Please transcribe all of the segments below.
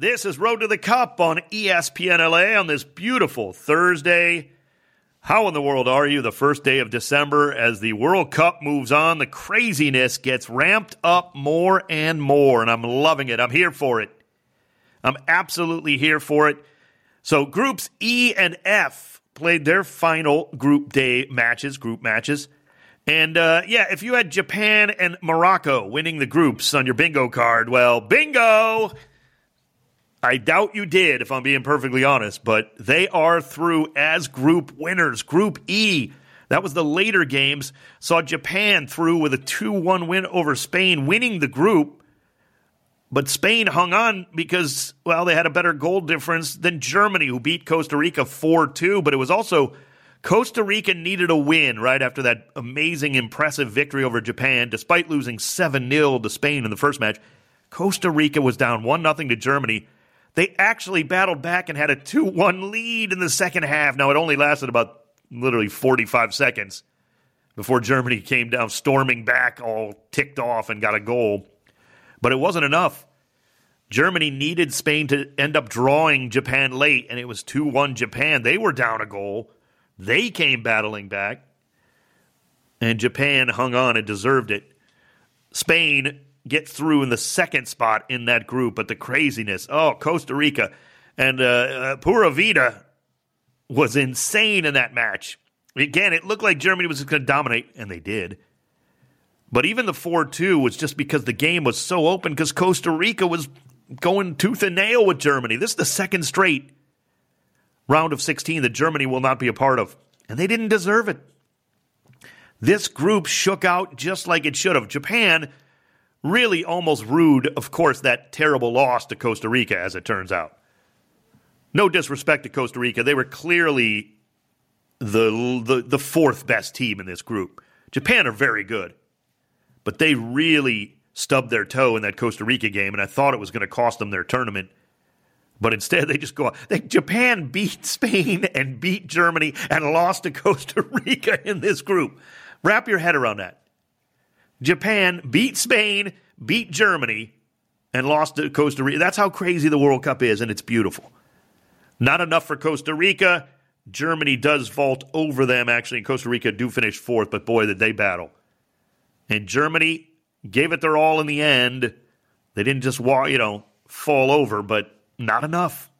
This is Road to the Cup on ESPN LA on this beautiful Thursday. How in the world are you? The first day of December as the World Cup moves on, the craziness gets ramped up more and more, and I'm loving it. I'm here for it. I'm absolutely here for it. So, groups E and F played their final group day matches, group matches. And uh, yeah, if you had Japan and Morocco winning the groups on your bingo card, well, bingo! I doubt you did, if I'm being perfectly honest, but they are through as group winners. Group E, that was the later games, saw Japan through with a 2 1 win over Spain, winning the group. But Spain hung on because, well, they had a better goal difference than Germany, who beat Costa Rica 4 2. But it was also Costa Rica needed a win right after that amazing, impressive victory over Japan, despite losing 7 0 to Spain in the first match. Costa Rica was down 1 0 to Germany. They actually battled back and had a 2 1 lead in the second half. Now, it only lasted about literally 45 seconds before Germany came down storming back, all ticked off, and got a goal. But it wasn't enough. Germany needed Spain to end up drawing Japan late, and it was 2 1 Japan. They were down a goal. They came battling back, and Japan hung on and deserved it. Spain get through in the second spot in that group, but the craziness. Oh, Costa Rica and uh, uh, Pura Vida was insane in that match. Again, it looked like Germany was going to dominate, and they did. But even the 4 2 was just because the game was so open because Costa Rica was going tooth and nail with Germany. This is the second straight round of 16 that Germany will not be a part of, and they didn't deserve it. This group shook out just like it should have. Japan really almost rude, of course, that terrible loss to Costa Rica, as it turns out. No disrespect to Costa Rica. They were clearly the, the, the fourth best team in this group. Japan are very good, but they really stubbed their toe in that Costa Rica game, and I thought it was going to cost them their tournament. But instead, they just go. They, Japan beat Spain and beat Germany and lost to Costa Rica in this group. Wrap your head around that. Japan beat Spain, beat Germany, and lost to Costa Rica. That's how crazy the World Cup is, and it's beautiful. Not enough for Costa Rica. Germany does vault over them, actually. Costa Rica do finish fourth, but boy, did they battle. And Germany gave it their all in the end. They didn't just walk, you know, fall over, but not enough.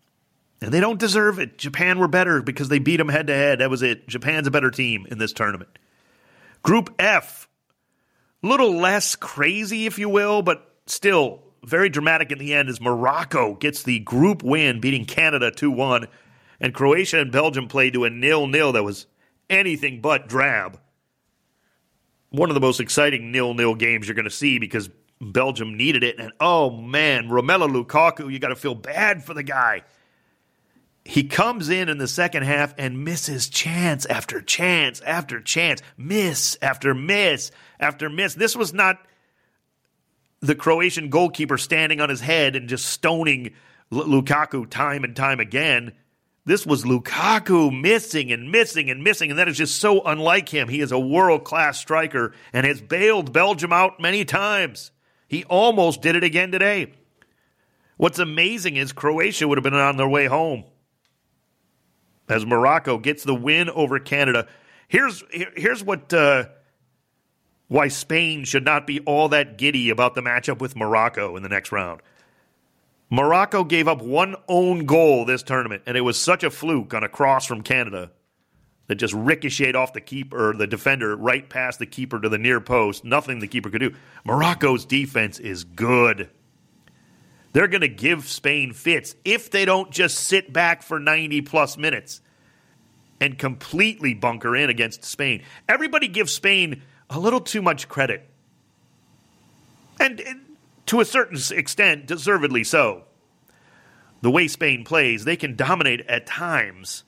And they don't deserve it. Japan were better because they beat them head to head. That was it. Japan's a better team in this tournament. Group F, little less crazy, if you will, but still very dramatic in the end as Morocco gets the group win, beating Canada 2 1. And Croatia and Belgium played to a nil nil that was anything but drab. One of the most exciting nil nil games you're going to see because Belgium needed it. And oh man, Romelu Lukaku, you got to feel bad for the guy. He comes in in the second half and misses chance after chance after chance, miss after miss after miss. This was not the Croatian goalkeeper standing on his head and just stoning L- Lukaku time and time again. This was Lukaku missing and missing and missing, and that is just so unlike him. He is a world class striker and has bailed Belgium out many times. He almost did it again today. What's amazing is Croatia would have been on their way home as Morocco gets the win over Canada. Here's here, here's what uh, why Spain should not be all that giddy about the matchup with Morocco in the next round. Morocco gave up one own goal this tournament, and it was such a fluke on a cross from Canada that just ricocheted off the keeper, the defender, right past the keeper to the near post. Nothing the keeper could do. Morocco's defense is good. They're going to give Spain fits if they don't just sit back for 90 plus minutes and completely bunker in against Spain. Everybody gives Spain a little too much credit. And, to a certain extent, deservedly so. The way Spain plays, they can dominate at times,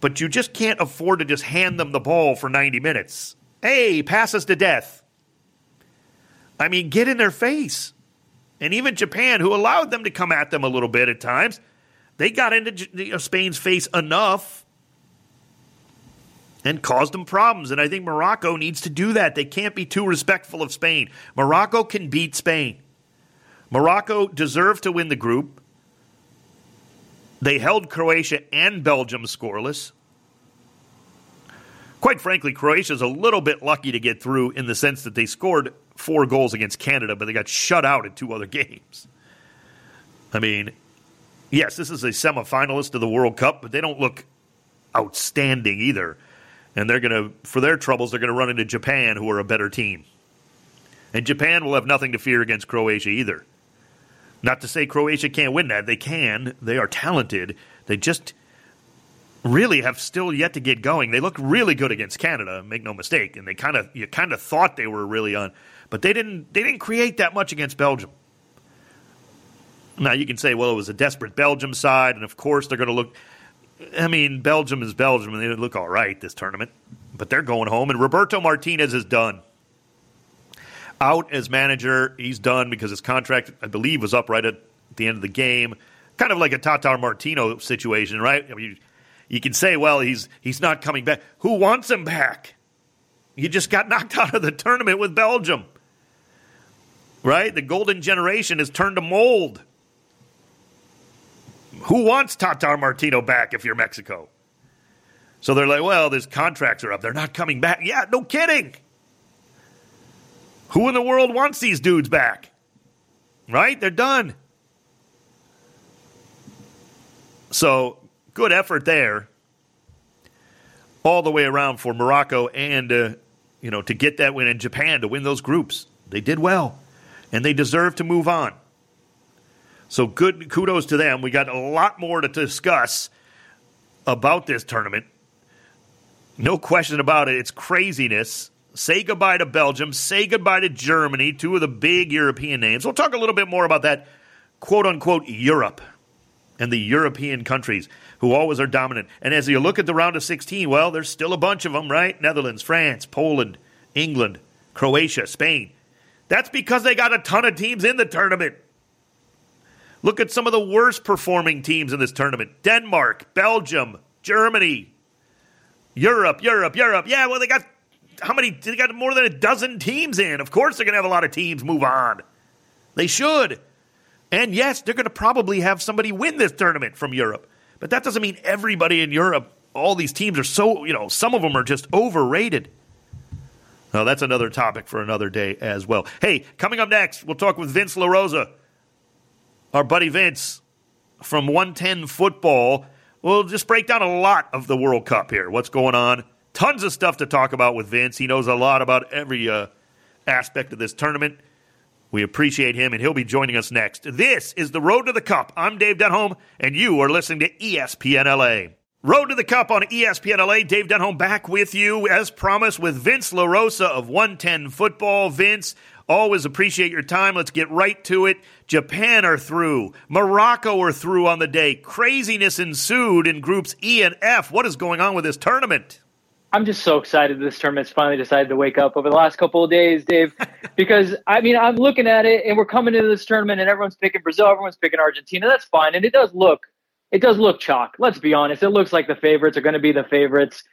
but you just can't afford to just hand them the ball for 90 minutes. Hey, pass us to death. I mean, get in their face. And even Japan, who allowed them to come at them a little bit at times, they got into uh, Spain's face enough and caused them problems. And I think Morocco needs to do that. They can't be too respectful of Spain. Morocco can beat Spain. Morocco deserved to win the group. They held Croatia and Belgium scoreless. Quite frankly, Croatia's a little bit lucky to get through in the sense that they scored four goals against Canada, but they got shut out in two other games. I mean, yes, this is a semifinalist of the World Cup, but they don't look outstanding either. And they're going to, for their troubles, they're going to run into Japan, who are a better team. And Japan will have nothing to fear against Croatia either. Not to say Croatia can't win that. They can. They are talented. They just really have still yet to get going. They look really good against Canada, make no mistake, and they kind of you kind of thought they were really on, but they didn't they didn't create that much against Belgium. Now you can say, well, it was a desperate Belgium side, and of course they're going to look. I mean, Belgium is Belgium, and they look all right this tournament, but they're going home, and Roberto Martinez is done out as manager. He's done because his contract, I believe, was up right at the end of the game. Kind of like a Tata Martino situation, right? I mean, you can say, well, he's he's not coming back. Who wants him back? You just got knocked out of the tournament with Belgium, right? The golden generation has turned to mold. Who wants Tata Martino back if you're Mexico? So they're like, well, his contracts are up. They're not coming back. Yeah, no kidding. Who in the world wants these dudes back? Right? They're done. So, good effort there. All the way around for Morocco and, uh, you know, to get that win in Japan, to win those groups. They did well, and they deserve to move on. So, good kudos to them. We got a lot more to discuss about this tournament. No question about it. It's craziness. Say goodbye to Belgium. Say goodbye to Germany, two of the big European names. We'll talk a little bit more about that quote unquote Europe and the European countries who always are dominant. And as you look at the round of 16, well, there's still a bunch of them, right? Netherlands, France, Poland, England, Croatia, Spain. That's because they got a ton of teams in the tournament. Look at some of the worst performing teams in this tournament Denmark, Belgium, Germany, Europe, Europe, Europe. Yeah, well, they got how many? They got more than a dozen teams in. Of course, they're going to have a lot of teams move on. They should. And yes, they're going to probably have somebody win this tournament from Europe. But that doesn't mean everybody in Europe, all these teams are so, you know, some of them are just overrated. Now, that's another topic for another day as well. Hey, coming up next, we'll talk with Vince LaRosa, our buddy Vince from 110 Football. We'll just break down a lot of the World Cup here. What's going on? Tons of stuff to talk about with Vince. He knows a lot about every uh, aspect of this tournament. We appreciate him, and he'll be joining us next. This is the Road to the Cup. I'm Dave Denholm, and you are listening to ESPN LA. Road to the Cup on ESPN LA. Dave Denholm back with you, as promised, with Vince LaRosa of 110 Football. Vince, always appreciate your time. Let's get right to it. Japan are through. Morocco are through on the day. Craziness ensued in groups E and F. What is going on with this tournament? I'm just so excited this tournament's finally decided to wake up over the last couple of days, Dave. because I mean, I'm looking at it, and we're coming into this tournament, and everyone's picking Brazil, everyone's picking Argentina. That's fine, and it does look, it does look chalk. Let's be honest, it looks like the favorites are going to be the favorites.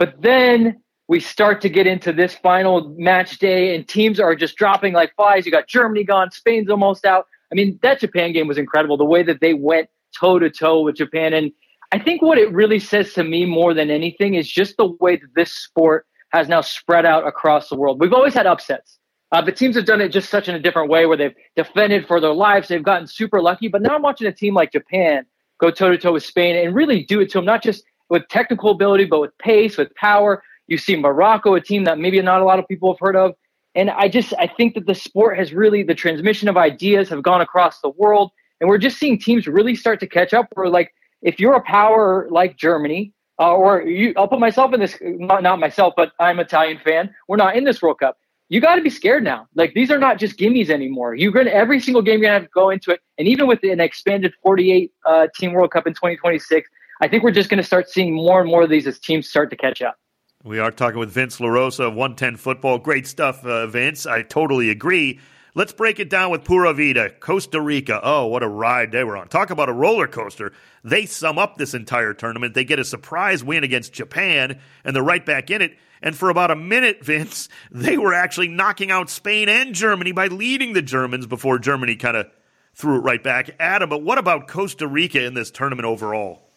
But then we start to get into this final match day, and teams are just dropping like flies. You got Germany gone, Spain's almost out. I mean, that Japan game was incredible. The way that they went toe to toe with Japan, and I think what it really says to me more than anything is just the way that this sport has now spread out across the world. We've always had upsets, uh, but teams have done it just such in a different way where they've defended for their lives. They've gotten super lucky. But now I'm watching a team like Japan go toe to toe with Spain and really do it to them, not just with technical ability, but with pace, with power. You see Morocco, a team that maybe not a lot of people have heard of. And I just I think that the sport has really the transmission of ideas have gone across the world, and we're just seeing teams really start to catch up. Where like if you're a power like Germany, uh, or you, I'll put myself in this, not, myself, but I'm an Italian fan. We're not in this World Cup. You got to be scared now. Like these are not just gimmies anymore. You're to every single game you're to have to go into it, and even with an expanded 48 uh, team World Cup in 2026, I think we're just to start seeing more and more of these as teams start to catch up. We are talking with Vince LaRosa of 110 Football. Great stuff, uh, Vince. I totally agree. Let's break it down with Pura Vida, Costa Rica. Oh, what a ride they were on. Talk about a roller coaster. They sum up this entire tournament. They get a surprise win against Japan, and they're right back in it. And for about a minute, Vince, they were actually knocking out Spain and Germany by leading the Germans before Germany kind of threw it right back at him. But what about Costa Rica in this tournament overall?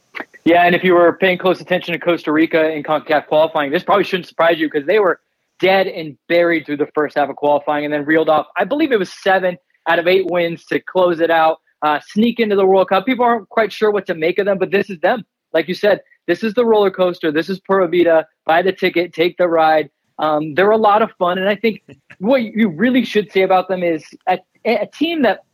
Yeah, and if you were paying close attention to Costa Rica in CONCACAF qualifying, this probably shouldn't surprise you because they were dead and buried through the first half of qualifying and then reeled off, I believe it was seven out of eight wins to close it out, uh, sneak into the World Cup. People aren't quite sure what to make of them, but this is them. Like you said, this is the roller coaster. This is Pura Vida. Buy the ticket, take the ride. Um, they're a lot of fun. And I think what you really should say about them is a, a team that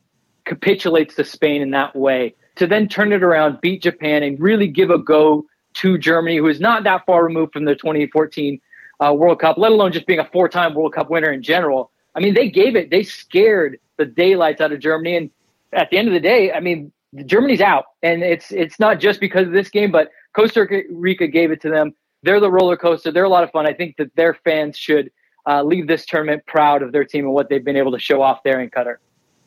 capitulates to Spain in that way to then turn it around, beat Japan, and really give a go to Germany, who is not that far removed from the 2014 uh, World Cup, let alone just being a four time World Cup winner in general. I mean, they gave it, they scared the daylights out of Germany. And at the end of the day, I mean, Germany's out. And it's it's not just because of this game, but Costa Rica gave it to them. They're the roller coaster. They're a lot of fun. I think that their fans should uh, leave this tournament proud of their team and what they've been able to show off there in Qatar.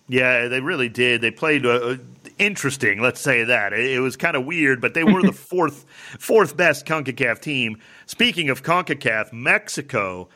Yeah, they really did. They played uh, interesting. Let's say that it, it was kind of weird, but they were the fourth fourth best Concacaf team. Speaking of Concacaf, Mexico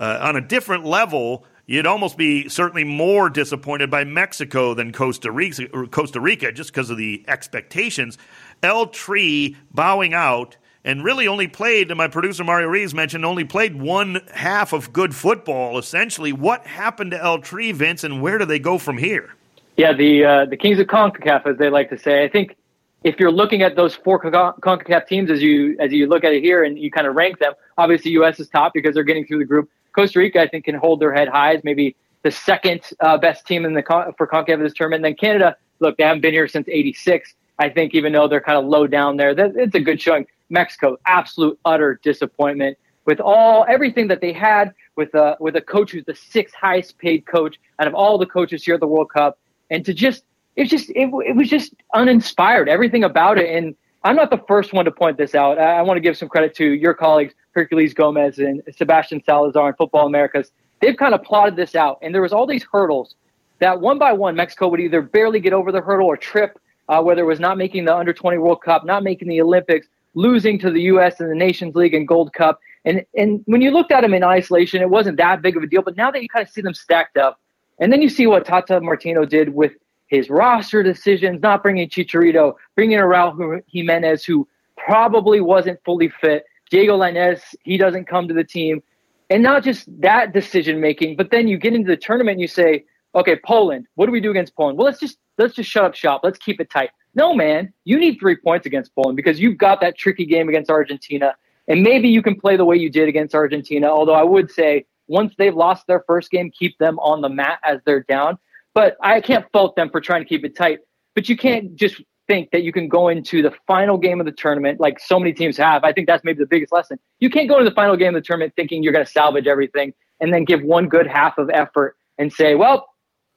uh, on a different level. You'd almost be certainly more disappointed by Mexico than Costa Rica, Costa Rica just because of the expectations. El Tri bowing out and really only played, and my producer Mario Ruiz mentioned, only played one half of good football, essentially. What happened to El Tri, Vince, and where do they go from here? Yeah, the uh, the Kings of CONCACAF, as they like to say. I think if you're looking at those four CONCACAF teams as you as you look at it here and you kind of rank them, obviously U.S. is top because they're getting through the group. Costa Rica, I think, can hold their head high as maybe the second uh, best team in the for CONCACAF this tournament. And then Canada, look, they haven't been here since '86. I think even though they're kind of low down there, that, it's a good showing. Mexico, absolute utter disappointment with all everything that they had with a with a coach who's the sixth highest paid coach out of all the coaches here at the World Cup, and to just it's just it, it was just uninspired everything about it. And I'm not the first one to point this out. I, I want to give some credit to your colleagues Herculez Gomez and Sebastian Salazar in Futbol Americas. They've kind of plotted this out, and there was all these hurdles that one by one Mexico would either barely get over the hurdle or trip, uh, whether it was not making the Under 20 World Cup, not making the Olympics, losing to the U.S. in the Nations League and Gold Cup. And and when you looked at them in isolation, it wasn't that big of a deal. But now that you kind of see them stacked up, and then you see what Tata Martino did with his roster decisions, not bringing Chicharito, bringing in Raul Jimenez, who probably wasn't fully fit. Diego Lainez, he doesn't come to the team. And not just that decision making, but then you get into the tournament and you say, okay, Poland, what do we do against Poland? Well, let's just let's just shut up shop. Let's keep it tight. No, man, you need three points against Poland because you've got that tricky game against Argentina. And maybe you can play the way you did against Argentina. Although I would say once they've lost their first game, keep them on the mat as they're down. But I can't fault them for trying to keep it tight. But you can't just think that you can go into the final game of the tournament like so many teams have. I think that's maybe the biggest lesson. You can't go into the final game of the tournament thinking you're going to salvage everything and then give one good half of effort and say, well,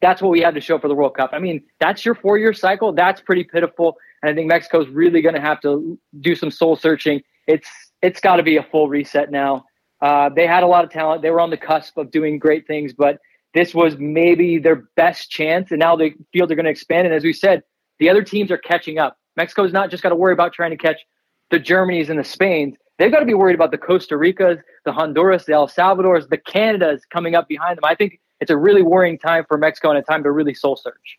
that's what we had to show for the World Cup. I mean, that's your four year cycle. That's pretty pitiful. And I think Mexico's really going to have to do some soul searching. It's it's got to be a full reset now. Uh, they had a lot of talent. They were on the cusp of doing great things, but this was maybe their best chance. And now they feel they're going to expand. And as we said, the other teams are catching up. Mexico's not just got to worry about trying to catch the Germanys and the Spains. They've got to be worried about the Costa Ricas, the Honduras, the El Salvadors, the Canadas coming up behind them. I think it's a really worrying time for Mexico and a time to really soul search.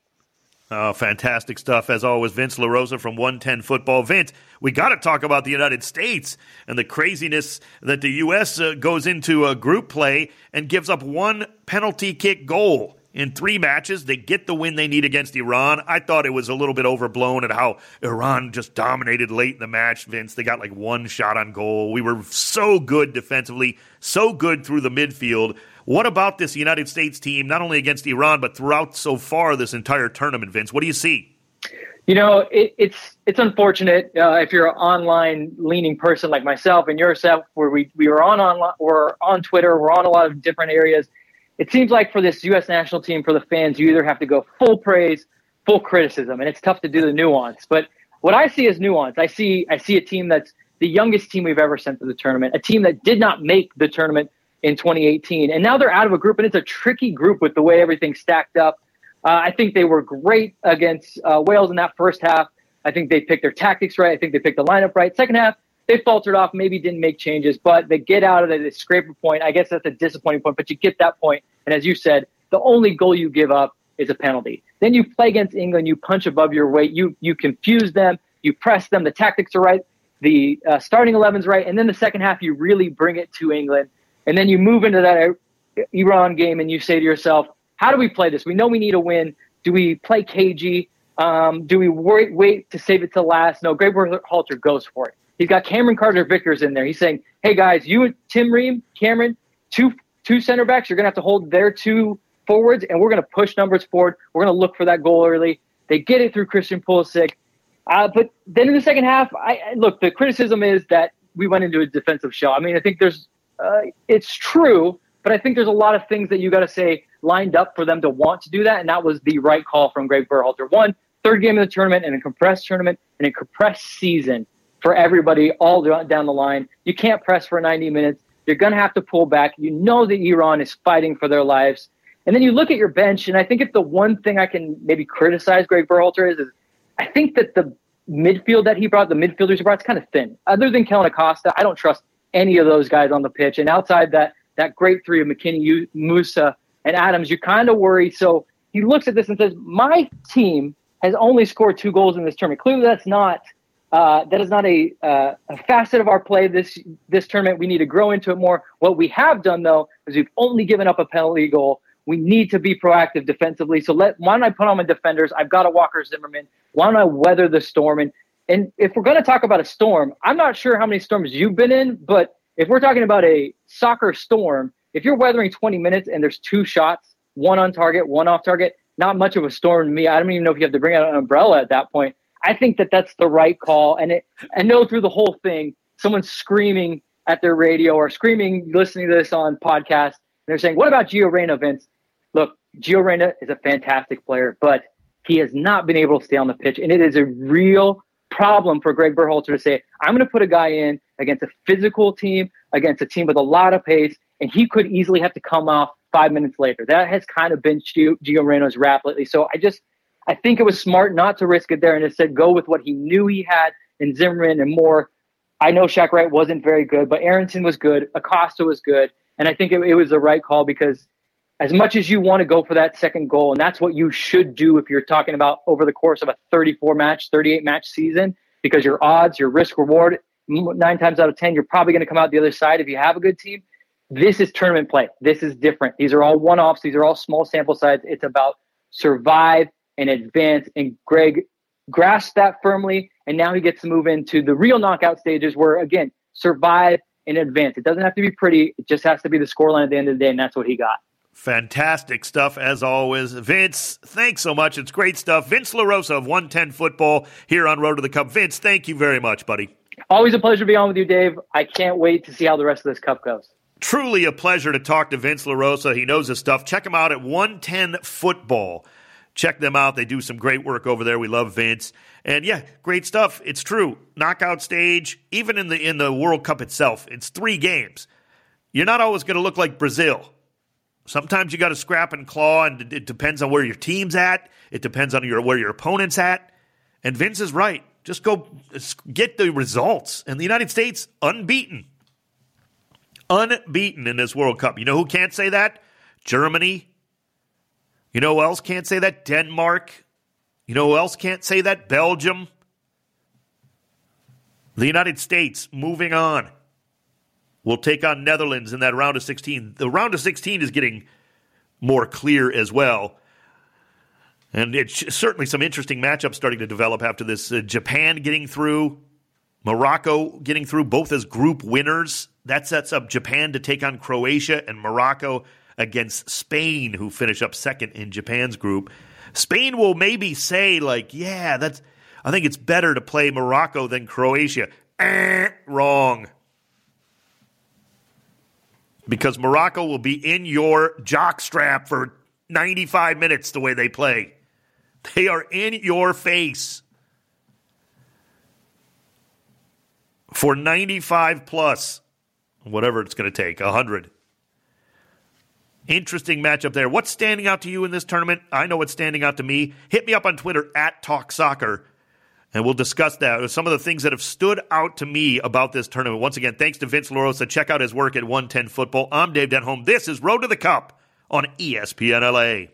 Oh, fantastic stuff as always. Vince LaRosa from 110 Football. Vince, we got to talk about the United States and the craziness that the U.S. Uh, goes into a group play and gives up one penalty kick goal in three matches. They get the win they need against Iran. I thought it was a little bit overblown at how Iran just dominated late in the match, Vince. They got like one shot on goal. We were so good defensively, so good through the midfield. What about this United States team, not only against Iran, but throughout so far this entire tournament, Vince? What do you see? You know, it, it's it's unfortunate uh, if you're an online leaning person like myself and yourself, where we we are on online, we're on Twitter, we're on a lot of different areas. It seems like for this U.S. national team, for the fans, you either have to go full praise, full criticism, and it's tough to do the nuance. But what I see is nuance. I see I see a team that's the youngest team we've ever sent to the tournament, a team that did not make the tournament in 2018. And now they're out of a group, and it's a tricky group with the way everything's stacked up. Uh, I think they were great against uh, Wales in that first half. I think they picked their tactics right. I think they picked the lineup right. Second half, they faltered off, maybe didn't make changes, but they get out of it, they scrape a point. I guess that's a disappointing point, but you get that point. And as you said, the only goal you give up is a penalty. Then you play against England, you punch above your weight, you you confuse them, you press them, the tactics are right, the uh, starting 11's right, and then the second half you really bring it to England, and then you move into that Iran game and you say to yourself, how do we play this? We know we need a win. Do we play cagey? Um, do we wait, wait to save it to last? No, Greg Berhalter goes for it. He's got Cameron Carter Vickers in there. He's saying, hey guys, you and Tim Ream, Cameron, two two center backs, you're gonna have to hold their two forwards, and we're gonna push numbers forward. We're gonna look for that goal early. They get it through Christian Pulisic. Uh, but then in the second half, I look. The criticism is that we went into a defensive shell. I mean, I think there's, uh, it's true, but I think there's a lot of things that you got to say lined up for them to want to do that, and that was the right call from Greg Berhalter. One, third game of the tournament and a compressed tournament and a compressed season for everybody all down the line. You can't press for 90 minutes. You're going to have to pull back. You know that Iran is fighting for their lives. And then you look at your bench, and I think if the one thing I can maybe criticize Greg Berhalter is, is I think that the midfield that he brought, the midfielders he brought, is kind of thin. Other than Kellen Acosta, I don't trust any of those guys on the pitch. And outside that that great three of McKennie, Musah, and Adams, you kind of worry. So he looks at this and says, "My team has only scored two goals in this tournament. Clearly, that's not uh, that is not a, uh, a facet of our play this this tournament. We need to grow into it more. What we have done though is we've only given up a penalty goal. We need to be proactive defensively. So let why don't I put on my defenders? I've got a Walker Zimmerman. Why don't I weather the storm? And and if we're going to talk about a storm, I'm not sure how many storms you've been in, but if we're talking about a soccer storm, if you're weathering 20 minutes and there's two shots, one on target, one off target, not much of a storm to me. I don't even know if you have to bring out an umbrella at that point. I think that that's the right call. And it, I know through the whole thing, someone's screaming at their radio or screaming, listening to this on podcast. They're saying, what about Gio Reyna, Vince? Look, Gio Reyna is a fantastic player, but he has not been able to stay on the pitch. And it is a real problem for Greg Berhalter to say, I'm going to put a guy in against a physical team, against a team with a lot of pace, and he could easily have to come off five minutes later. That has kind of been Gio, Reyna's rap lately. So I just, I think it was smart not to risk it there and instead go with what he knew he had in Zimmerman and more. I know Haji Wright wasn't very good, but Aaronson was good. Acosta was good. And I think it, it was the right call because as much as you want to go for that second goal, and that's what you should do if you're talking about over the course of a 34 match, 38 match season, because your odds, your risk reward, nine times out of 10, you're probably going to come out the other side if you have a good team. This is tournament play. This is different. These are all one offs. These are all small sample size. It's about survive and advance. And Greg grasped that firmly. And now he gets to move into the real knockout stages where, again, survive and advance. It doesn't have to be pretty. It just has to be the scoreline at the end of the day. And that's what he got. Fantastic stuff as always. Vince, thanks so much. It's great stuff. Vince LaRosa of 110 Football here on Road to the Cup. Vince, thank you very much, buddy. Always a pleasure to be on with you, Dave. I can't wait to see how the rest of this cup goes. Truly a pleasure to talk to Vince LaRosa. He knows his stuff. Check him out at 110 Football. Check them out. They do some great work over there. We love Vince. And yeah, great stuff. It's true. Knockout stage, even in the in the World Cup itself, it's three games. You're not always going to look like Brazil Sometimes you got to scrap and claw, and it depends on where your team's at. It depends on your where your opponent's at. And Vince is right. Just go get the results. And the United States unbeaten, unbeaten in this World Cup. You know who can't say that? Germany. You know who else can't say that? Denmark. You know who else can't say that? Belgium. The United States moving on will take on Netherlands in that round of 16. The round of 16 is getting more clear as well. And it's certainly some interesting matchups starting to develop after this. Uh, Japan getting through, Morocco getting through, both as group winners. That sets up Japan to take on Croatia and Morocco against Spain, who finish up second in Japan's group. Spain will maybe say, like, yeah, that's. I think it's better to play Morocco than Croatia. Eh, wrong because Morocco will be in your jockstrap for 95 minutes the way they play. They are in your face for 95 plus, whatever it's going to take, 100. Interesting matchup there. What's standing out to you in this tournament? I know what's standing out to me. Hit me up on Twitter at Talk Soccer and we'll discuss that. Some of the things that have stood out to me about this tournament. Once again, thanks to Vince LaRosa. Check out his work at 110 Football. I'm Dave Denholm. This is Road to the Cup on ESPN LA.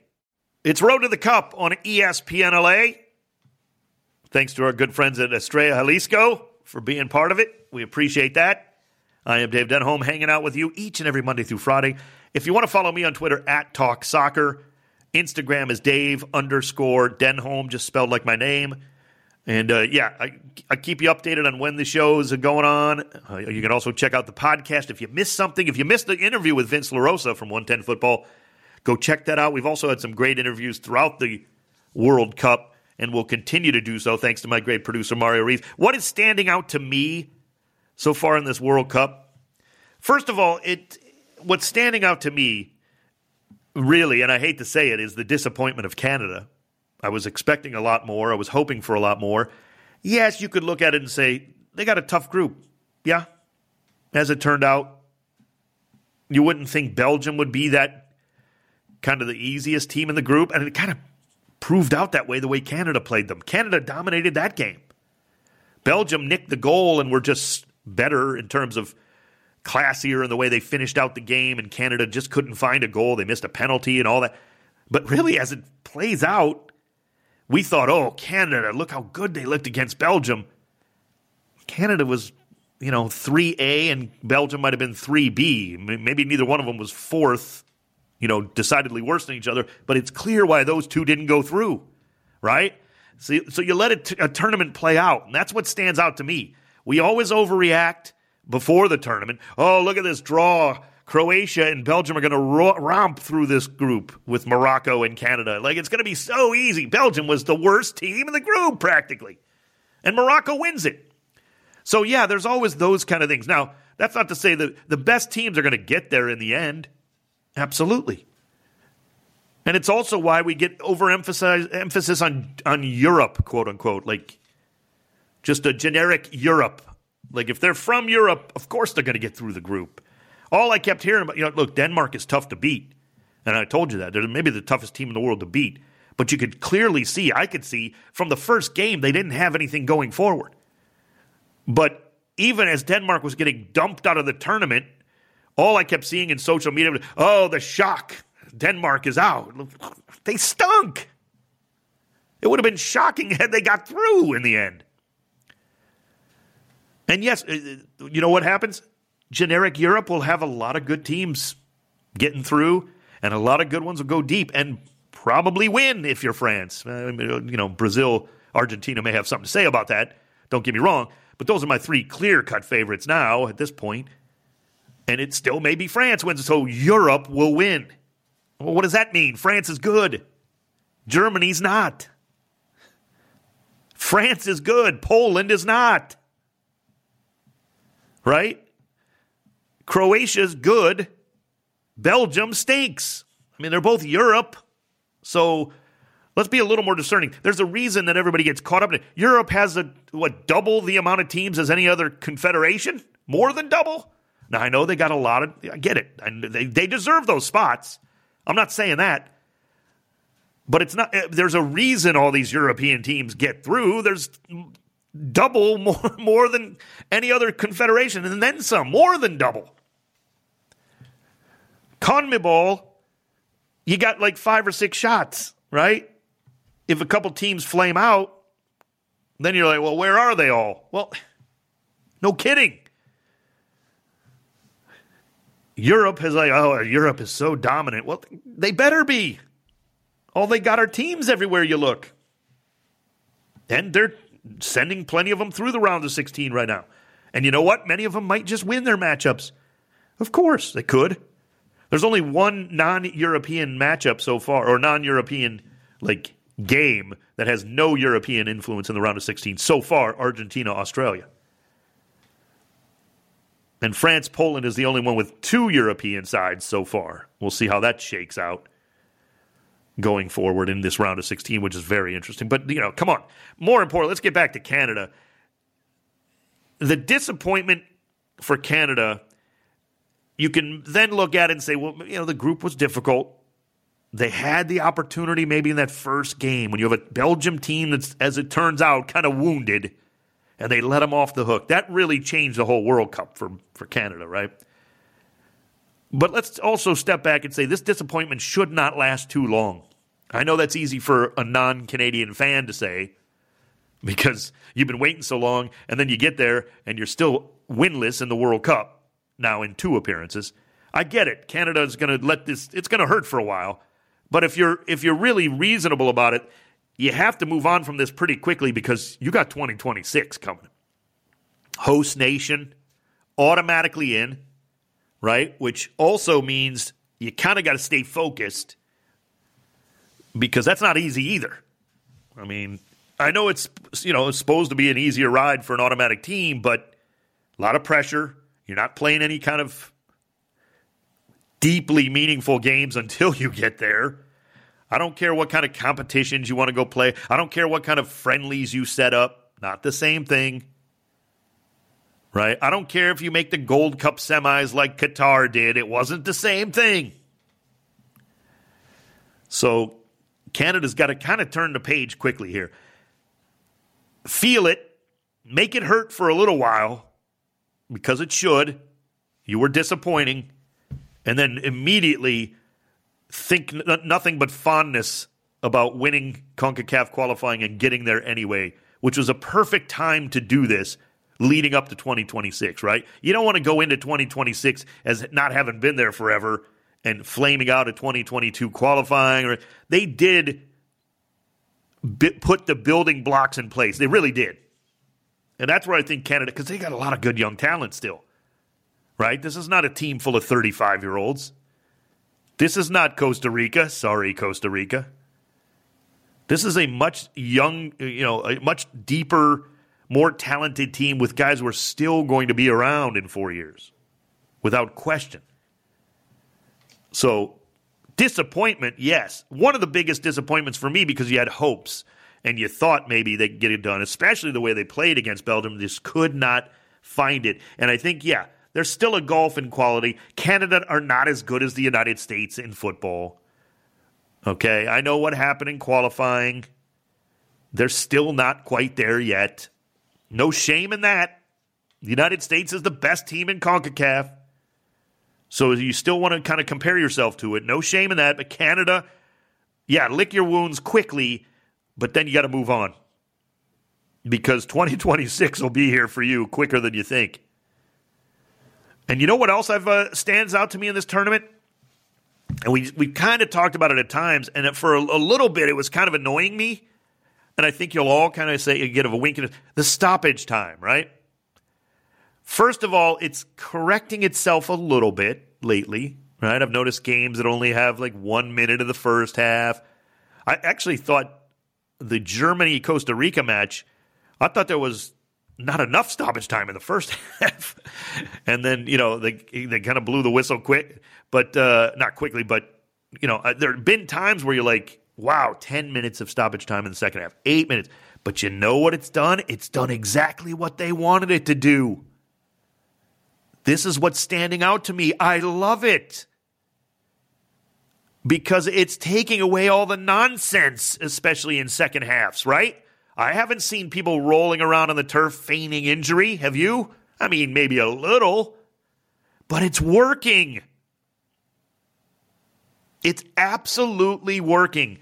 It's Road to the Cup on ESPN LA. Thanks to our good friends at Estrella Jalisco for being part of it. We appreciate that. I am Dave Denholm hanging out with you each and every Monday through Friday. If you want to follow me on Twitter at Talk Soccer, Instagram is Dave underscore Denholm, just spelled like my name. And uh, yeah, I, I, keep you updated on when the shows are going on. Uh, you can also check out the podcast if you missed something. If you missed the interview with Vince LaRosa from 110 Football, Go check that out. We've also had some great interviews throughout the World Cup, and we'll continue to do so thanks to my great producer, Mario Ruiz. What is standing out to me so far in this World Cup? First of all, it what's standing out to me, really, and I hate to say it, is the disappointment of Canada. I was expecting a lot more. I was hoping for a lot more. Yes, you could look at it and say they got a tough group. Yeah. As it turned out, you wouldn't think Belgium would be that kind of the easiest team in the group, and it kind of proved out that way the way Canada played them. Canada dominated that game. Belgium nicked the goal and were just better in terms of classier in the way they finished out the game, and Canada just couldn't find a goal. They missed a penalty and all that. But really, as it plays out, we thought, oh, Canada, look how good they looked against Belgium. Canada was, you know, 3A and Belgium might have been 3B. Maybe neither one of them was fourth you know, decidedly worse than each other, but it's clear why those two didn't go through, right? So, so you let a, t- a tournament play out, and that's what stands out to me. We always overreact before the tournament. Oh, look at this draw. Croatia and Belgium are going to ro- romp through this group with Morocco and Canada. Like, it's going to be so easy. Belgium was the worst team in the group, practically. And Morocco wins it. So, yeah, there's always those kind of things. Now, that's not to say that the best teams are going to get there in the end. Absolutely. And it's also why we get overemphasize emphasis on on Europe, quote unquote, like just a generic Europe. Like if they're from Europe, of course they're going to get through the group. All I kept hearing about, you know, look, Denmark is tough to beat, and I told you that they're maybe the toughest team in the world to beat. But you could clearly see, I could see from the first game they didn't have anything going forward. But even as Denmark was getting dumped out of the tournament, all I kept seeing in social media was, oh, the shock. Denmark is out. They stunk. It would have been shocking had they got through in the end. And yes, uh, uh, you know what happens? Generic Europe will have a lot of good teams getting through, and a lot of good ones will go deep and probably win if you're France. Uh, you know, Brazil, Argentina may have something to say about that. Don't get me wrong, but those are my three clear cut favorites now at this point. and it still may be France wins, so Europe will win. Well, what does that mean? France is good. Germany's not. France is good. Poland is not. Right? Croatia's good. Belgium stinks. I mean, they're both Europe. So let's be a little more discerning. There's a reason that everybody gets caught up in it. Europe has a what double the amount of teams as any other confederation? More than double? Now, I know they got a lot of, I get it. And they, they deserve those spots. I'm not saying that. But it's not, eh, there's a reason all these European teams get through. There's double more, more than any other confederation, and then some, more than double. CONMEBOL, you got like five or six shots, right? If a couple teams flame out, then you're like, well, where are they all? Well, no kidding. Europe has like, oh, Europe is so dominant. Well, they better be. All they got are teams everywhere you look. And they're sending plenty of them through the round of 16 right now. And you know what? Many of them might just win their matchups. Of course, they could. There's only one non European matchup so far, or non European like game that has no European influence in the round of 16 so far Argentina, Australia. And France Poland is the only one with two European sides so far. We'll see how that shakes out going forward in this round of 16, which is very interesting. But, you know, come on. More important, let's get back to Canada. The disappointment for Canada, you can then look at it and say, well, you know, the group was difficult. They had the opportunity maybe in that first game when you have a Belgium team that's, as it turns out, kind of wounded and they let them off the hook. That really changed the whole World Cup for, for Canada, right? But let's also step back and say this disappointment should not last too long. I know that's easy for a non Canadian fan to say because you've been waiting so long, and then you get there and you're still winless in the World Cup now in two appearances. I get it. Canada is going to let this, it's going to hurt for a while. But if you're if you're really reasonable about it, you have to move on from this pretty quickly because you got 2026 coming. Host nation automatically in, right? Which also means you kind of got to stay focused because that's not easy either. I mean, I know it's you know it's supposed to be an easier ride for an automatic team, but a lot of pressure. You're not playing any kind of deeply meaningful games until you get there. I don't care what kind of competitions you want to go play. I don't care what kind of friendlies you set up. Not the same thing. Right? I don't care if you make the Gold Cup semis like Qatar did. It wasn't the same thing. So Canada's got to kind of turn the page quickly here. Feel it, make it hurt for a little while because it should. You were disappointing. And then immediately think n- nothing but fondness about winning CONCACAF qualifying and getting there anyway, which was a perfect time to do this leading up to 2026, right? You don't want to go into 2026 as not having been there forever and flaming out at 2022 qualifying. Or they did put the building blocks in place. They really did. And that's where I think Canada, because they got a lot of good young talent still, right? This is not a team full of 35 year olds. This is not Costa Rica. Sorry, Costa Rica. This is a much young, you know, a much deeper, more talented team with guys who are still going to be around in four years, without question. So, disappointment, yes. One of the biggest disappointments for me because you had hopes and you thought maybe they'd get it done, especially the way they played against Belgium. Just could not find it. And I think, yeah, there's still a golf in quality. Canada are not as good as the United States in football. Okay, I know what happened in qualifying. They're still not quite there yet. No shame in that. The United States is the best team in CONCACAF. So you still want to kind of compare yourself to it. No shame in that. But Canada, yeah, lick your wounds quickly, but then you got to move on. Because 2026 will be here for you quicker than you think. And you know what else I've uh, stands out to me in this tournament? And we we kind of talked about it at times, and for a, a, little bit, it was kind of annoying me. And I think you'll all kind of say, get a wink at the stoppage time, right? First of all, it's correcting itself a little bit lately, right? I've noticed games that only have like one minute of the first half. I actually thought the Germany Costa Rica match, I thought there was not enough stoppage time in the first half. and then, you know, they, they kind of blew the whistle quick, but uh, not quickly, but, you know, uh, there have been times where you're like, wow, 10 minutes of stoppage time in the second half, eight minutes. But you know what it's done? It's done exactly what they wanted it to do. This is what's standing out to me. I love it. Because it's taking away all the nonsense, especially in second halves, right? I haven't seen people rolling around on the turf feigning injury. Have you? I mean, maybe a little, but it's working. It's absolutely working.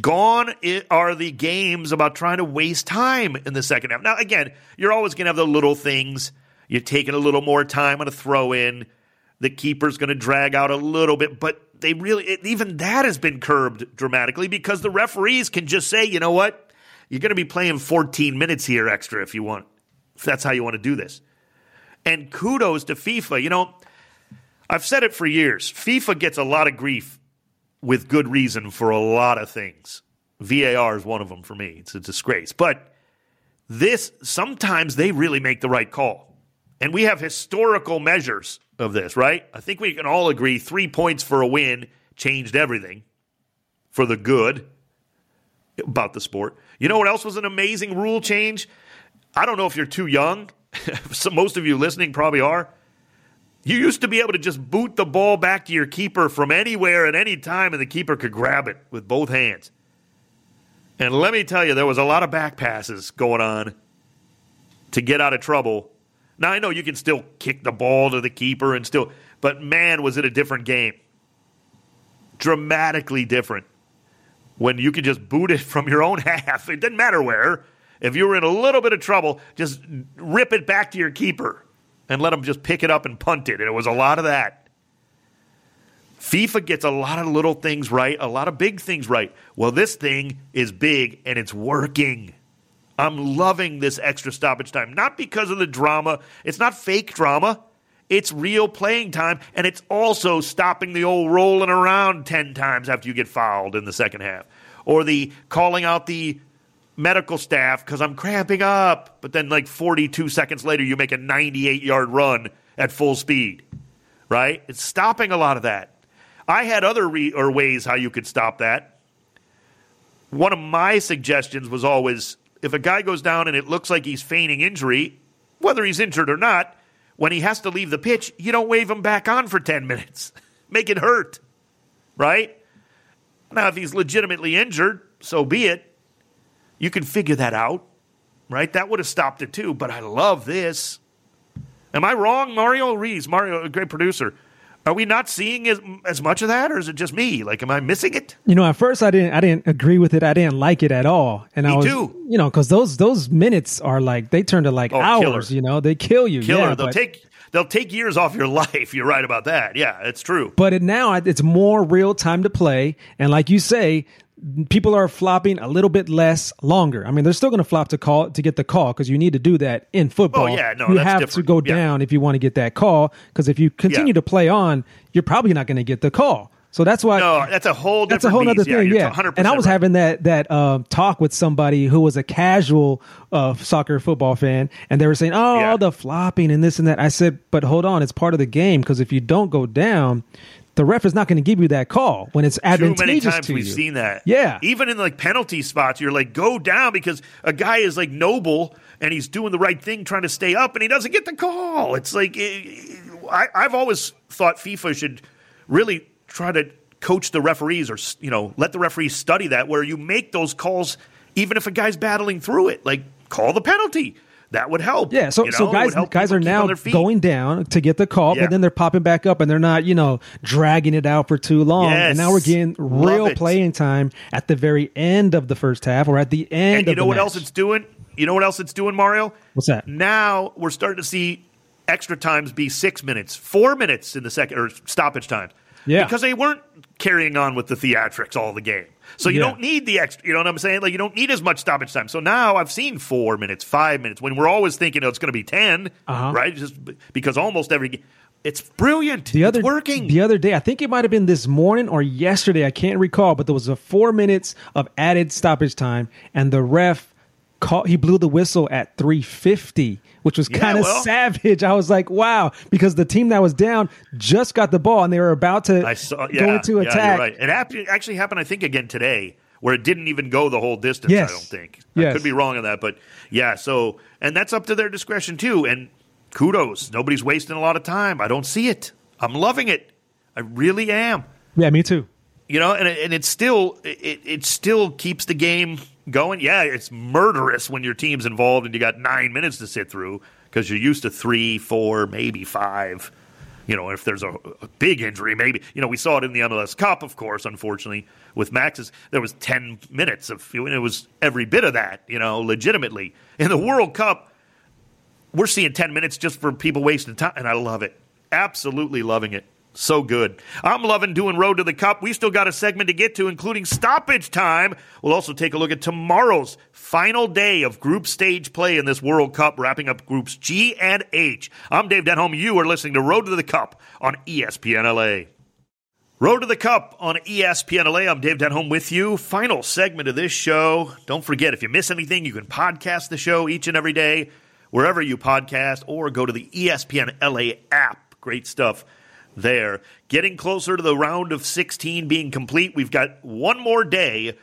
Gone are the games about trying to waste time in the second half. Now, again, you're always going to have the little things. You're taking a little more time on a throw in. The keeper's going to drag out a little bit, but they really, it, even that has been curbed dramatically because the referees can just say, you know what? You're going to be playing 14 minutes here extra if you want, if that's how you want to do this. And kudos to FIFA. You know, I've said it for years. FIFA gets a lot of grief with good reason for a lot of things. VAR is one of them for me. It's a disgrace. But this, sometimes they really make the right call. And we have historical measures of this, right? I think we can all agree three points for a win changed everything for the good about the sport. You know what else was an amazing rule change? I don't know if you're too young. so most of you listening probably are. You used to be able to just boot the ball back to your keeper from anywhere at any time, and the keeper could grab it with both hands. And let me tell you, there was a lot of back passes going on to get out of trouble. Now, I know you can still kick the ball to the keeper and still, but man, was it a different game. Dramatically different when you could just boot it from your own half. It didn't matter where. If you were in a little bit of trouble, just rip it back to your keeper and let them just pick it up and punt it. And it was a lot of that. FIFA gets a lot of little things right, a lot of big things right. Well, this thing is big and it's working. I'm loving this extra stoppage time, not because of the drama. It's not fake drama. It's real playing time, and it's also stopping the old rolling around 10 times after you get fouled in the second half. Or the calling out the medical staff because I'm cramping up. But then, like 42 seconds later, you make a 98 yard run at full speed, right? It's stopping a lot of that. I had other re- or ways how you could stop that. One of my suggestions was always if a guy goes down and it looks like he's feigning injury, whether he's injured or not, when he has to leave the pitch, you don't wave him back on for 10 minutes. Make it hurt, right? Now, if he's legitimately injured, so be it. You can figure that out, right? That would have stopped it too, but I love this. Am I wrong, Mario Ruiz? Mario, a great producer. Are we not seeing as, as much of that, or is it just me? Like, am I missing it? You know, at first I didn't, I didn't agree with it. I didn't like it at all, and me I was, too. you know, because those those minutes are like they turn to like Oh, hours. killer. You know, they kill you. Killer. Yeah, they'll but, take they'll take years off your life. You're right about that. Yeah, it's true. but it, now it's more real time to play, and like you say. People are flopping a little bit less longer. I mean, they're still going to flop to call to get the call because you need to do that in football. Oh, yeah, no, you that's have to go Yeah. down if you want to get that call. Because if you continue Yeah. to play on, you're probably not going to get the call. So that's why No, that's a whole that's a whole other thing. Yeah, 100% and I was right. having that that um, talk with somebody who was a casual uh, soccer football fan, and they were saying, "Oh, Yeah. all the flopping and this and that." I said, "But hold on, it's part of the game because if you don't go down, the ref is not going to give you that call when it's advantageous Too many times to we've you." seen that. Yeah. Even in like penalty spots, you're like, go down because a guy is like noble and he's doing the right thing, trying to stay up, and he doesn't get the call. It's like eh, I, I've always thought FIFA should really try to coach the referees, or you know, let the referees study that, where you make those calls even if a guy's battling through it. Like, call the penalty. That would help. Yeah, so you know? so guys guys are now on their feet. going down to get the call, Yeah. but then they're popping back up and they're not, you know, dragging it out for too long. And now we're Yes. getting real playing time at the very end of the first half or at the end And you know what match. else it's doing? You know what else it's doing, Mario? What's that? Now we're starting to see extra times be six minutes, four minutes in the second or stoppage times. Yeah. Because they weren't carrying on with the theatrics all the game. So you Yeah. don't need the extra, you know what I'm saying? Like you don't need as much stoppage time. So now I've seen four minutes, five minutes, when we're always thinking oh, it's going to be 10, Uh-huh. right? Just because almost every game. It's brilliant. The other it's working. The other day, I think it might have been this morning or yesterday. I can't recall, but there was a four minutes of added stoppage time, and the ref call, he blew the whistle at 350, which was Yeah, kind of well- savage. I was like, wow, because the team that was down just got the ball and they were about to I saw. go Yeah, into yeah, attack. Right. It actually happened, I think, again today, where it didn't even go the whole distance. Yes. I don't think. I could be wrong on that, but yeah. So, and that's up to their discretion too. And kudos, nobody's wasting a lot of time. I don't see it. I'm loving it. I really am. Yeah, me too. You know, and it, and it still it, it still keeps the game going. Yeah, it's murderous when your team's involved and you got nine minutes to sit through because you're used to three, four, maybe five. You know, if there's a, a big injury, maybe you know we saw it in the MLS Cup, of course. Unfortunately, with Max's, there was ten minutes of and it was every bit of that. You know, legitimately in the World Cup, we're seeing 10 minutes just for people wasting time, and I love it. Absolutely loving it. So good. I'm loving doing Road to the Cup. We still got a segment to get to, including stoppage time. We'll also take a look at tomorrow's final day of group stage play in this World Cup, wrapping up groups G and H. I'm Dave Denholm. You are listening to Road to the Cup on ESPN LA. Road to the Cup on ESPN LA. I'm Dave Denholm with you. Final segment of this show. Don't forget, if you miss anything, you can podcast the show each and every day, wherever you podcast, or go to the ESPN LA app. Great stuff there. Getting closer to the round of 16 being complete. We've got one more day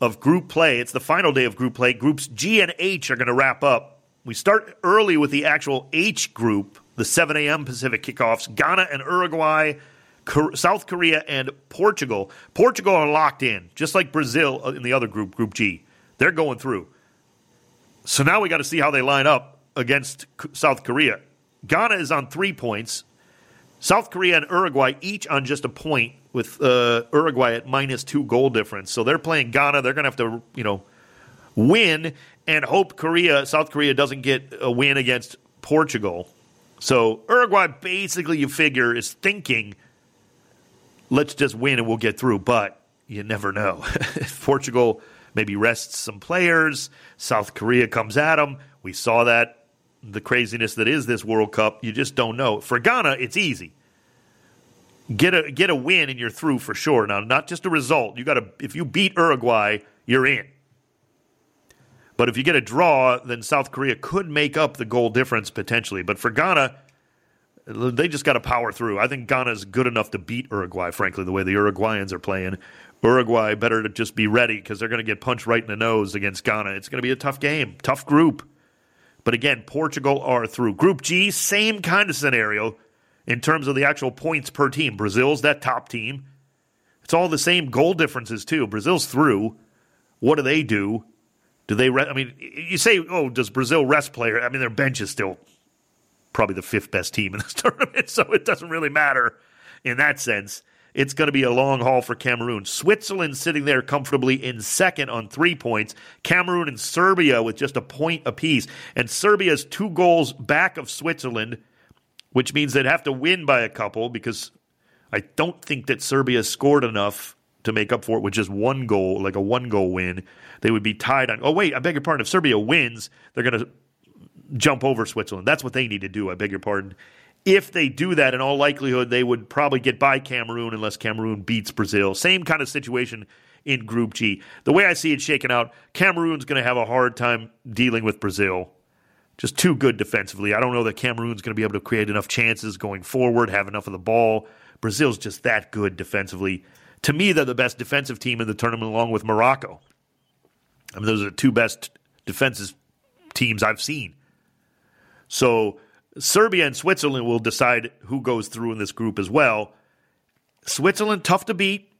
of group play. It's the final day of group play. Groups G and H are going to wrap up. We start early with the actual H group, the 7 a.m. Pacific kickoffs. Ghana and Uruguay, South Korea and Portugal. Portugal are locked in, just like Brazil uh, in the other group, Group G. They're going through. So now we got to see how they line up against South Korea. Ghana is on three points. South Korea and Uruguay each on just a point, with uh, Uruguay at minus two goal difference. So they're playing Ghana. They're going to have to, you know, win and hope Korea, South Korea, doesn't get a win against Portugal. So Uruguay, basically, you figure, is thinking, let's just win and we'll get through. But you never know. Portugal maybe rests some players. South Korea comes at them. We saw that the craziness that is this World Cup. You just don't know. For Ghana, it's easy. Get a get a win and you're through for sure. Now, not just a result. You got to if you beat Uruguay, you're in. But if you get a draw, then South Korea could make up the goal difference potentially. But for Ghana, they just got to power through. I think Ghana is good enough to beat Uruguay, frankly, the way the Uruguayans are playing. Uruguay better to just be ready because they're going to get punched right in the nose against Ghana. It's going to be a tough game, tough group. But again, Portugal are through. Group G, same kind of scenario in terms of the actual points per team. Brazil's that top team. It's all the same goal differences, too. Brazil's through. What do they do? Do they? I mean, you say, oh, does Brazil rest player? I mean, their bench is still probably the fifth best team in this tournament, so it doesn't really matter in that sense. It's going to be a long haul for Cameroon. Switzerland sitting there comfortably in second on three points. Cameroon and Serbia with just a point apiece. And Serbia's two goals back of Switzerland, which means they'd have to win by a couple because I don't think that Serbia scored enough to make up for it with just one goal, like a one goal win. They would be tied on. Oh, wait, I beg your pardon. If Serbia wins, they're going to jump over Switzerland. That's what they need to do. I beg your pardon. If they do that, in all likelihood, they would probably get by Cameroon unless Cameroon beats Brazil. Same kind of situation in Group G. The way I see it shaken out, Cameroon's going to have a hard time dealing with Brazil. Just too good defensively. I don't know that Cameroon's going to be able to create enough chances going forward, have enough of the ball. Brazil's just that good defensively. To me, they're the best defensive team in the tournament, along with Morocco. I mean, those are the two best defensive teams I've seen. So Serbia and Switzerland will decide who goes through in this group as well. Switzerland, tough to beat.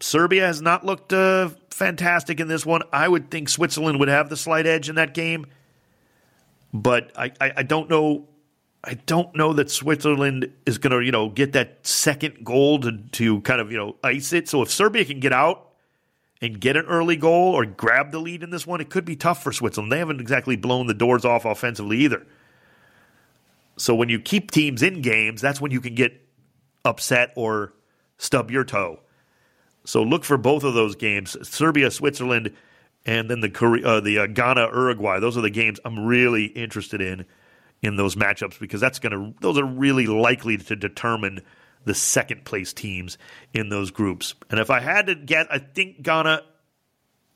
Serbia has not looked uh, fantastic in this one. I would think Switzerland would have the slight edge in that game, but I, I, I don't know. I don't know that Switzerland is going to, you know, get that second goal to, to kind of, you know, ice it. So if Serbia can get out and get an early goal or grab the lead in this one, it could be tough for Switzerland. They haven't exactly blown the doors off offensively either. So when you keep teams in games, that's when you can get upset or stub your toe. So look for both of those games: Serbia, Switzerland, and then the uh, the uh, Ghana, Uruguay. Those are the games I'm really interested in in those matchups because that's going to those are really likely to determine the second place teams in those groups. And if I had to get, I think Ghana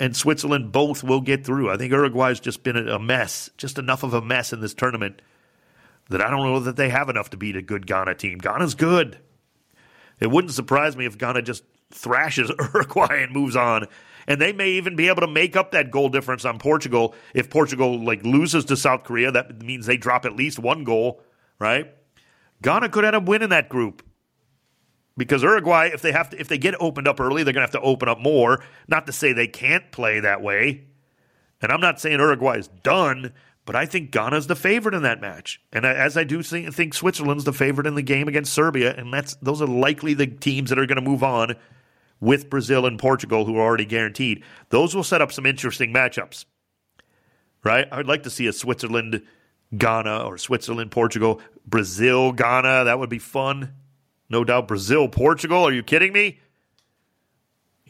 and Switzerland both will get through. I think Uruguay's just been a mess, just enough of a mess in this tournament that I don't know that they have enough to beat a good Ghana team. Ghana's good. It wouldn't surprise me if Ghana just thrashes Uruguay and moves on. And they may even be able to make up that goal difference on Portugal. If Portugal like loses to South Korea, that means they drop at least one goal, right? Ghana could end up winning that group. Because Uruguay, if they have to if they get opened up early, they're gonna have to open up more. Not to say they can't play that way. And I'm not saying Uruguay is done, but I think Ghana's the favorite in that match, and as I do think Switzerland's the favorite in the game against Serbia, and that's those are likely the teams that are going to move on with Brazil and Portugal, who are already guaranteed. Those will set up some interesting matchups, right? I'd like to see a Switzerland Ghana or Switzerland Portugal, Brazil Ghana. That would be fun, no doubt. Brazil Portugal. Are you kidding me?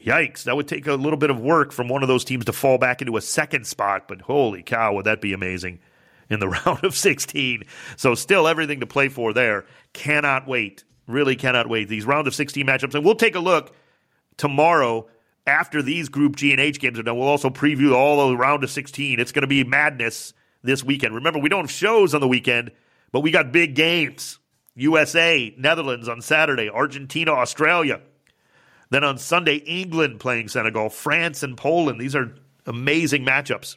Yikes, that would take a little bit of work from one of those teams to fall back into a second spot, but holy cow, would that be amazing in the round of 16. So, still everything to play for there. Cannot wait. Really cannot wait. These round of 16 matchups. And we'll take a look tomorrow after these Group G and H games are done. We'll also preview all the round of 16. It's going to be madness this weekend. Remember, we don't have shows on the weekend, but we got big games. USA, Netherlands on Saturday, Argentina, Australia. Then on Sunday, England playing Senegal, France and Poland. These are amazing matchups.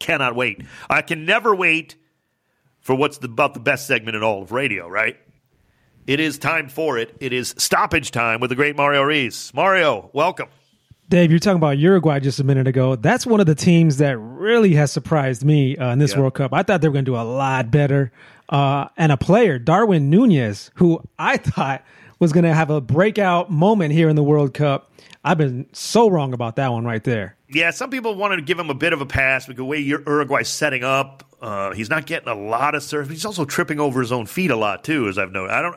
Cannot wait. I can never wait for what's the, about the best segment in all of radio, right? It is time for it. It is stoppage time with the great Mario Ruiz. Mario, welcome. Dave, you're talking about Uruguay just a minute ago. That's one of the teams that really has surprised me uh, in this Yeah. World Cup. I thought they were going to do a lot better. Uh, and a player, Darwin Nunez, who I thought was going to have a breakout moment here in the World Cup. I've been so wrong about that one right there. Yeah, some people wanted to give him a bit of a pass because the way Uruguay's setting up, uh, he's not getting a lot of serve. He's also tripping over his own feet a lot too, as I've noted. I don't.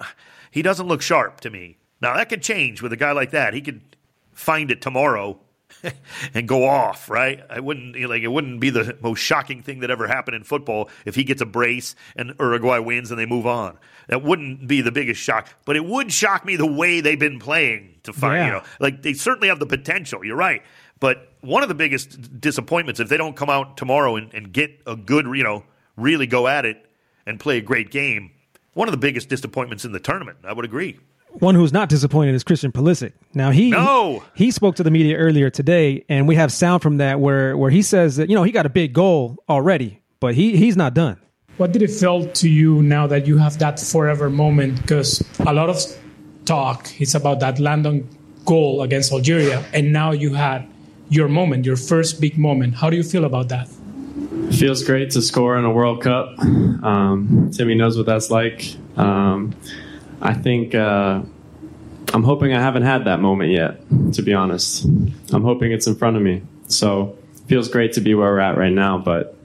He doesn't look sharp to me. Now that could change with a guy like that. He could find it tomorrow and go off. Right? I wouldn't you know, like it wouldn't be the most shocking thing that ever happened in football if he gets a brace and Uruguay wins and they move on. That wouldn't be the biggest shock, but it would shock me the way they've been playing to find. Yeah. You know, like they certainly have the potential. You're right. But one of the biggest disappointments if they don't come out tomorrow and, and get a good, you know, really go at it and play a great game. One of the biggest disappointments in the tournament. I would agree. One who's not disappointed is Christian Pulisic. Now he No. he spoke to the media earlier today, and we have sound from that where where he says that you know he got a big goal already, but he he's not done. What did it feel to you now that you have that forever moment? Because a lot of talk is about that Landon goal against Algeria, and now you had your moment, your first big moment. How do you feel about that? feels great to score in a World Cup. Um, Timmy knows what that's like. Um, I think uh, I'm hoping I haven't had that moment yet. To be honest, I'm hoping it's in front of me. So it feels great to be where we're at right now, but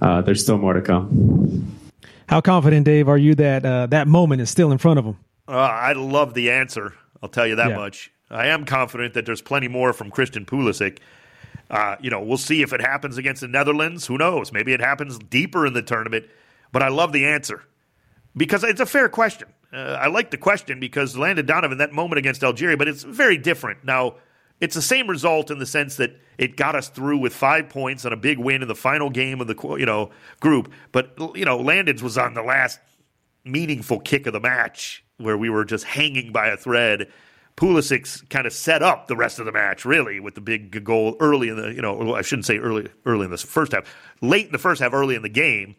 uh, there's still more to come. How confident, Dave, are you that uh, that moment is still in front of him? Uh, I love the answer. I'll tell you that Yeah. much. I am confident that there's plenty more from Christian Pulisic. Uh, you know, we'll see if it happens against the Netherlands. Who knows? Maybe it happens deeper in the tournament. But I love the answer because it's a fair question. Uh, I like the question because Landon Donovan that moment against Algeria, but it's very different. Now, it's the same result in the sense that it got us through with five points and a big win in the final game of the you know group. But you know, Landon's was on the last meaningful kick of the match where we were just hanging by a thread. Pulisic's kind of set up the rest of the match, really, with the big goal early in the, you know, I shouldn't say early, early in the first half, late in the first half, early in the game,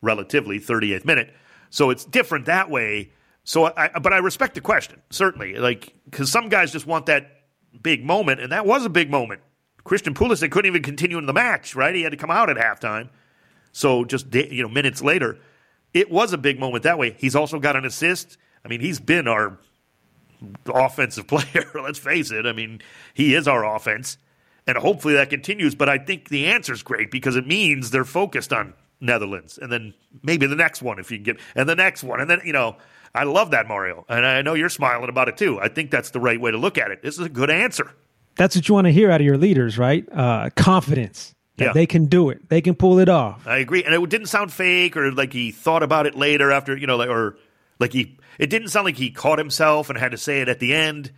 relatively, 38th minute. So it's different that way. So, I, but I respect the question, certainly, like, because some guys just want that big moment, and that was a big moment. Christian Pulisic couldn't even continue in the match, right? He had to come out at halftime. So just you know minutes later, it was a big moment that way. He's also got an assist. I mean, he's been our offensive player. Let's face it. I mean, he is our offense, and hopefully that continues. But I think the answer is great because it means they're focused on Netherlands, and then maybe the next one if you can get, and the next one, and then you know. I love that, Mario. And I know you're smiling about it too. I think that's the right way to look at it. This is a good answer. That's what you want to hear out of your leaders, right? Uh, confidence that Yeah. they can do it, they can pull it off. I agree, and it didn't sound fake or like he thought about it later after you know, like or like he. It didn't sound like he caught himself and had to say it at the end,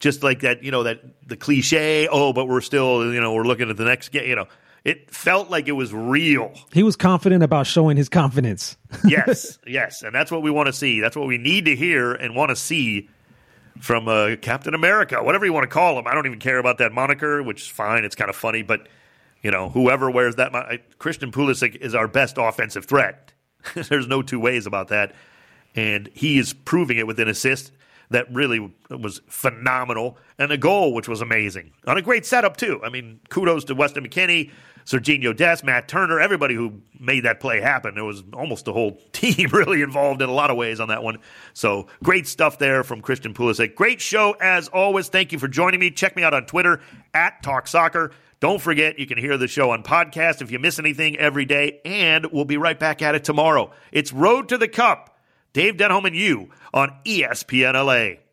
just like that. You know that the cliche. Oh, but we're still you know we're looking at the next game. You know, it felt like it was real. He was confident about showing his confidence. Yes, yes, and that's what we want to see. That's what we need to hear and want to see from uh, Captain America, whatever you want to call him. I don't even care about that moniker, which is fine. It's kind of funny, but you know, whoever wears that, mon- Christian Pulisic is our best offensive threat. There's no two ways about that, and he is proving it with an assist that really was phenomenal and a goal which was amazing on a great setup too. I mean, kudos to Weston McKennie, Sergiño Dest, Matt Turner, everybody who made that play happen. There was almost the whole team really involved in a lot of ways on that one. So great stuff there from Christian Pulisic. Great show as always. Thank you for joining me. Check me out on Twitter at Talk Soccer. Don't forget, you can hear the show on podcast if you miss anything every day, and we'll be right back at it tomorrow. It's Road to the Cup. Dave Denholm and you on ESPN LA.